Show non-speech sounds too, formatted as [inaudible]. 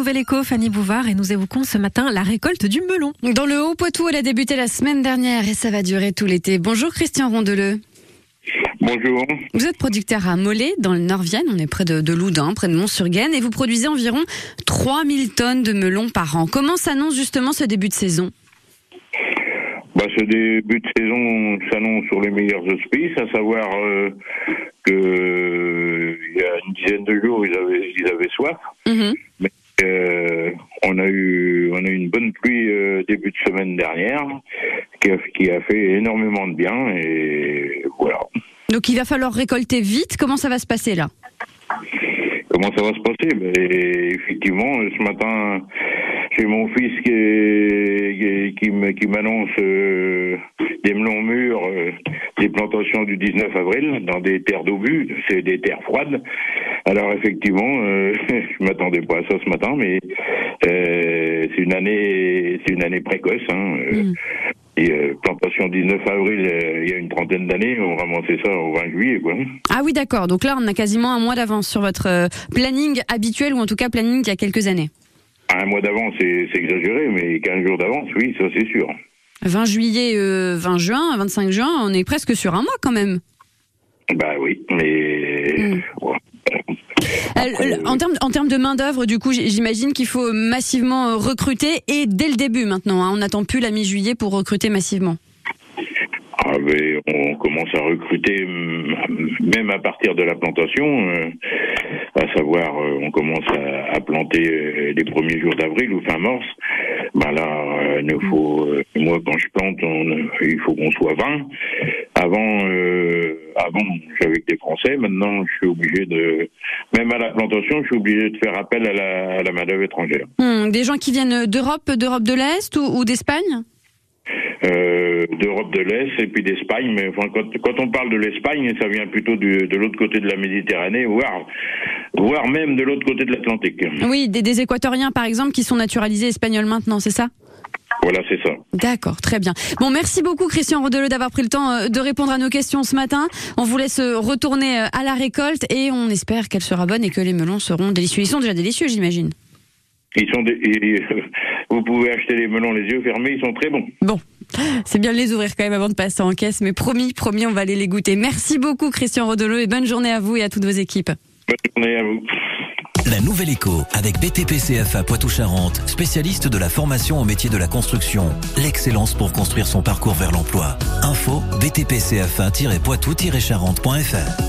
Nouvelle Éco, Fanny Bouvard, et nous évoquons ce matin la récolte du melon. Dans le Haut-Poitou, elle a débuté la semaine dernière et ça va durer tout l'été. Bonjour Christian Rondeleux. Bonjour. Vous êtes producteur à Mollet, dans le Nord-Vienne, on est près de, de Loudun, près de Mont-sur-Gaine, et vous produisez environ 3000 tonnes de melons par an. Comment s'annonce justement ce début de saison? Bah, ce début de saison s'annonce sur les meilleurs auspices, à savoir euh, que euh, il y a une dizaine de jours ils avaient ils avaient soif, Mhm. mais on a eu on a eu une bonne pluie euh, début de semaine dernière qui a, qui a fait énormément de bien et voilà. Donc il va falloir récolter vite. Comment ça va se passer là? Comment ça va se passer? Ben, Effectivement, ce matin, j'ai mon fils qui, qui, m'annonce euh, des melons mûrs, euh, des plantations du 19 avril dans des terres d'obus, c'est des terres froides. Alors effectivement, euh, [laughs] je m'attendais pas à ça ce matin, mais c'est une année, c'est une année précoce. Hein, euh, Mm. Et euh, plantation 19 avril, euh, il y a une trentaine d'années, on ramassait ça au 20 juillet, quoi. Ah oui d'accord, donc là on a quasiment un mois d'avance sur votre euh, planning habituel, ou en tout cas planning d'il y a quelques années. Un mois d'avance, c'est exagéré, mais 15 jours d'avance, oui, ça c'est sûr. 20 juillet, euh, 20 juin, 25 juin, on est presque sur un mois quand même. Bah oui, mais Mm. ouais. Après, en termes de main d'œuvre, du coup, j'imagine qu'il faut massivement euh, recruter et dès le début maintenant. hein, on n'attend plus la mi-juillet pour recruter massivement. Ah, on commence à recruter mm, même à partir de la plantation, euh, à savoir euh, on commence à, planter les premiers jours d'avril ou fin mars. Bah là, il faut, moi quand je plante, il faut qu'on soit 20. Avant, euh, avant j'avais que des Français. Maintenant, je suis obligé de, même à la plantation, je suis obligé de faire appel à la, à la main d'œuvre étrangère. Hmm, des gens qui viennent d'Europe, d'Europe de l'Est ou, ou d'Espagne? Euh, d'Europe de l'Est et puis d'Espagne. Mais enfin, quand, quand on parle de l'Espagne, ça vient plutôt du, de l'autre côté de la Méditerranée, voire, voire même de l'autre côté de l'Atlantique. Oui, des, des Équatoriens par exemple qui sont naturalisés espagnols maintenant, c'est ça? Voilà, c'est ça. D'accord, très bien. Bon, merci beaucoup Christian Rodeleux d'avoir pris le temps euh, de répondre à nos questions ce matin. On vous laisse euh, retourner euh, à la récolte et on espère qu'elle sera bonne et que les melons seront délicieux. Ils sont déjà délicieux, j'imagine. Ils sont des- et, euh, [laughs] vous pouvez acheter les melons les yeux fermés, ils sont très bons. Bon, c'est bien de les ouvrir quand même avant de passer en caisse, mais promis, promis, on va aller les goûter. Merci beaucoup Christian Rodeleux et bonne journée à vous et à toutes vos équipes. Bonne journée à vous. La nouvelle écho avec BTP CFA Poitou-Charentes, spécialiste de la formation au métier de la construction. L'excellence pour construire son parcours vers l'emploi. Info btpcfa-poitou-charentes.fr